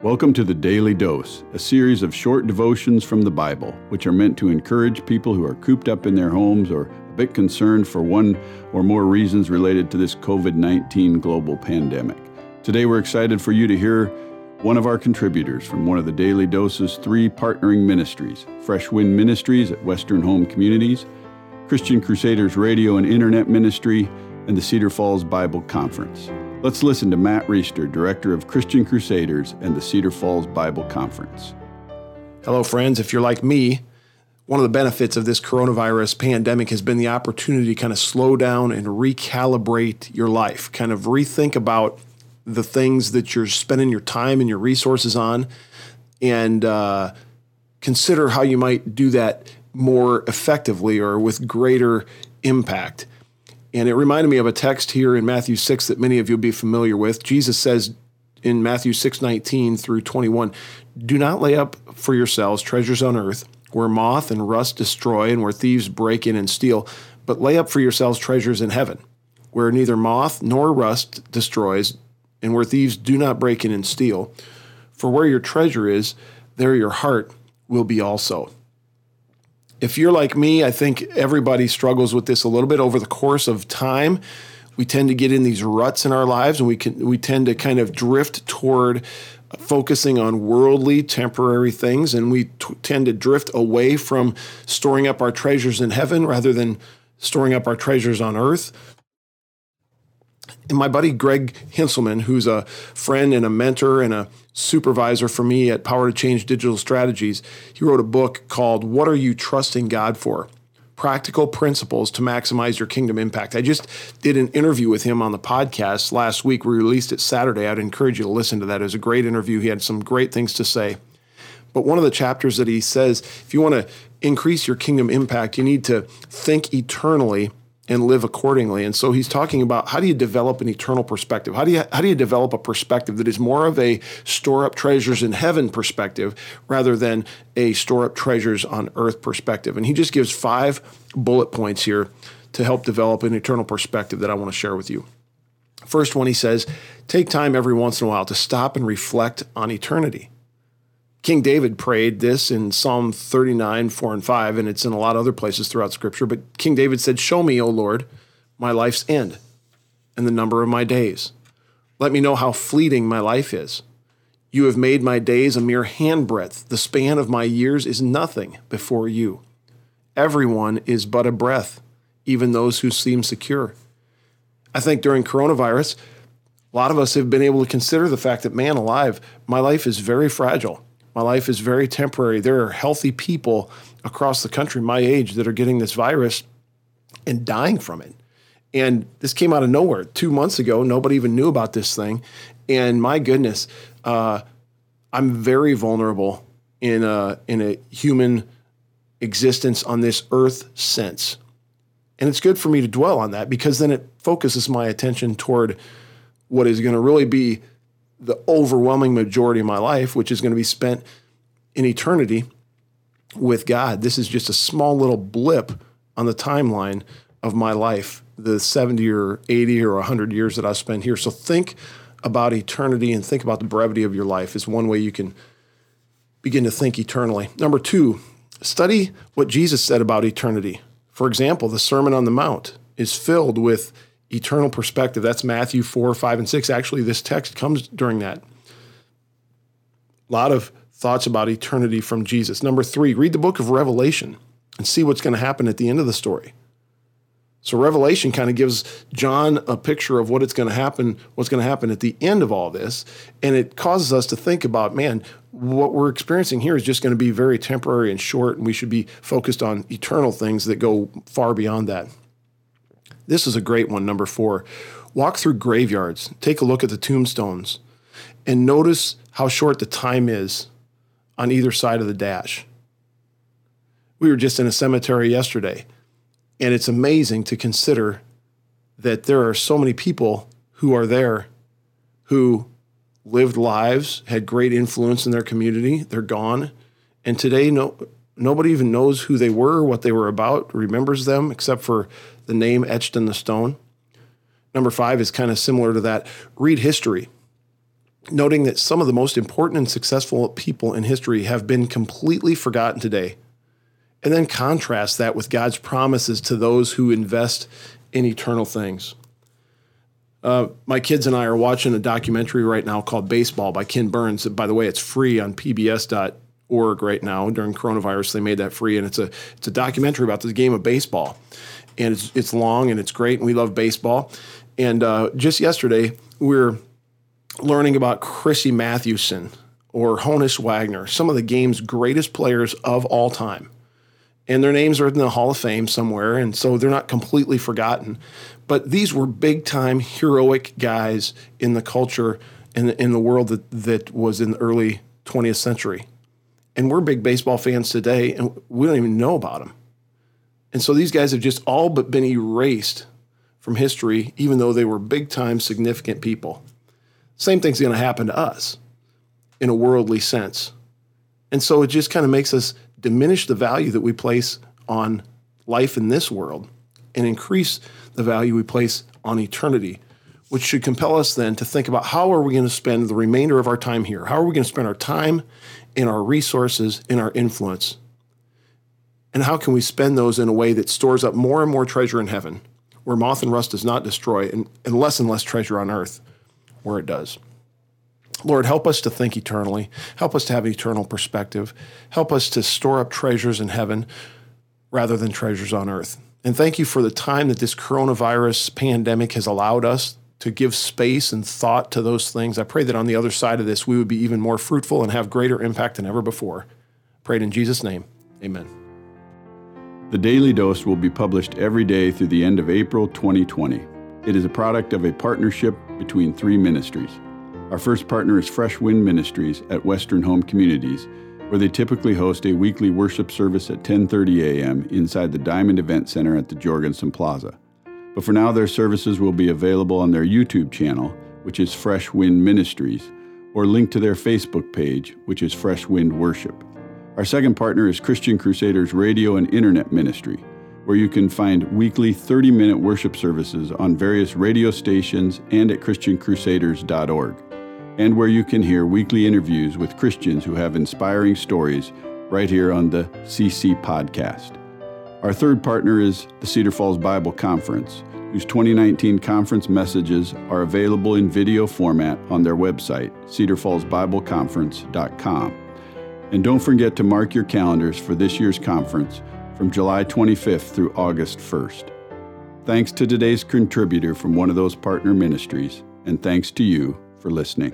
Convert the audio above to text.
Welcome to the Daily Dose, a series of short devotions from the Bible, which are meant to encourage people who are cooped up in their homes or a bit concerned for one or more reasons related to this COVID 19 global pandemic. Today, we're excited for you to hear one of our contributors from one of the Daily Dose's three partnering ministries Fresh Wind Ministries at Western Home Communities, Christian Crusaders Radio and Internet Ministry, and the Cedar Falls Bible Conference. Let's listen to Matt Reisetter, Director of Christian Crusaders and the Cedar Falls Bible Conference. Hello, friends. If you're like me, one of the benefits of this coronavirus pandemic has been the opportunity to kind of slow down and recalibrate your life, kind of rethink about the things that you're spending your time and your resources on, and uh, consider how you might do that more effectively or with greater impact. And it reminded me of a text here in Matthew 6 that many of you will be familiar with. Jesus says in Matthew 6 19 through 21, Do not lay up for yourselves treasures on earth, where moth and rust destroy and where thieves break in and steal, but lay up for yourselves treasures in heaven, where neither moth nor rust destroys, and where thieves do not break in and steal. For where your treasure is, there your heart will be also if you're like me, I think everybody struggles with this a little bit over the course of time. We tend to get in these ruts in our lives, and we can we tend to kind of drift toward focusing on worldly, temporary things, and we t- tend to drift away from storing up our treasures in heaven rather than storing up our treasures on earth. And my buddy Greg Hinselman, who's a friend and a mentor and a supervisor for me at Power to Change Digital Strategies, he wrote a book called What Are You Trusting God For? Practical Principles to Maximize Your Kingdom Impact. I just did an interview with him on the podcast last week. We released it Saturday. I'd encourage you to listen to that. It was a great interview. He had some great things to say. But one of the chapters that he says, if you want to increase your kingdom impact, you need to think eternally and live accordingly. And so he's talking about how do you develop an eternal perspective? How do you how do you develop a perspective that is more of a store up treasures in heaven perspective rather than a store up treasures on earth perspective? And he just gives five bullet points here to help develop an eternal perspective that I want to share with you. First one he says, take time every once in a while to stop and reflect on eternity. King David prayed this in Psalm 39, 4 and 5, and it's in a lot of other places throughout Scripture. But King David said, Show me, O Lord, my life's end and the number of my days. Let me know how fleeting my life is. You have made my days a mere handbreadth. The span of my years is nothing before you. Everyone is but a breath, even those who seem secure. I think during coronavirus, a lot of us have been able to consider the fact that, man alive, my life is very fragile. My life is very temporary. There are healthy people across the country my age that are getting this virus and dying from it. And this came out of nowhere. Two months ago, nobody even knew about this thing. And my goodness, uh, I'm very vulnerable in a, in a human existence on this earth sense. And it's good for me to dwell on that because then it focuses my attention toward what is going to really be the overwhelming majority of my life, which is going to be spent in eternity with God. This is just a small little blip on the timeline of my life, the 70 or 80 or 100 years that I spent here. So think about eternity and think about the brevity of your life is one way you can begin to think eternally. Number two, study what Jesus said about eternity. For example, the Sermon on the Mount is filled with eternal perspective. That's Matthew 4, 5, and 6. Actually, this text comes during that. A lot of thoughts about eternity from Jesus. Number three, read the book of Revelation and see what's going to happen at the end of the story. So Revelation kind of gives John a picture of what it's going to happen, what's going to happen at the end of all this, and it causes us to think about, man, what we're experiencing here is just going to be very temporary and short, and we should be focused on eternal things that go far beyond that. This is a great one, number four. Walk through graveyards, take a look at the tombstones, and notice how short the time is on either side of the dash. We were just in a cemetery yesterday, and it's amazing to consider that there are so many people who are there who lived lives, had great influence in their community. They're gone. And today, no, nobody even knows who they were, what they were about, remembers them, except for the name etched in the stone. Number five is kind of similar to that. Read history. noting that some of the most important and successful people in history have been completely forgotten today. And then contrast that with God's promises to those who invest in eternal things. Uh, my kids and I are watching a documentary right now called Baseball by Ken Burns. By the way, it's free on PBS.org right now. During coronavirus, they made that free, and it's a it's a documentary about the game of baseball, and it's it's long and it's great, and we love baseball. And uh, just yesterday, we are learning about Christy Mathewson or Honus Wagner, some of the game's greatest players of all time and their names are in the Hall of Fame somewhere, and so they're not completely forgotten. But these were big time heroic guys in the culture and in the world that, that was in the early 20th century. And we're big baseball fans today, and we don't even know about them. And so these guys have just all but been erased from history, even though they were big time significant people. Same thing's going to happen to us in a worldly sense. And so it just kind of makes us diminish the value that we place on life in this world and increase the value we place on eternity, which should compel us then to think about how are we going to spend the remainder of our time here? How are we going to spend our time and our resources and our influence? And how can we spend those in a way that stores up more and more treasure in heaven, where moth and rust does not destroy, and, and less and less treasure on earth, where it does? Lord, help us to think eternally. Help us to have eternal perspective. Help us to store up treasures in heaven rather than treasures on earth. And thank you for the time that this coronavirus pandemic has allowed us to give space and thought to those things. I pray that on the other side of this, we would be even more fruitful and have greater impact than ever before. Prayed in Jesus' name. Amen. The Daily Dose will be published every day through the end of April 2020. It is a product of a partnership between three ministries. Our first partner is Fresh Wind Ministries at Western Home Communities, where they typically host a weekly worship service at 10:30 a.m. inside the Diamond Event Center at the Jorgensen Plaza. But for now their services will be available on their YouTube channel, which is Fresh Wind Ministries, or linked to their Facebook page, which is Fresh Wind Worship. Our second partner is Christian Crusaders Radio and Internet Ministry, where you can find weekly 30 minute worship services on various radio stations and at ChristianCrusaders.org and where you can hear weekly interviews with Christians who have inspiring stories right here on the CC Podcast. Our third partner is the Cedar Falls Bible Conference, whose 2019 conference messages are available in video format on their website, cedarfallsbibleconference.com. And don't forget to mark your calendars for this year's conference from July 25th through August 1st. Thanks to today's contributor from one of those partner ministries, and thanks to you for listening.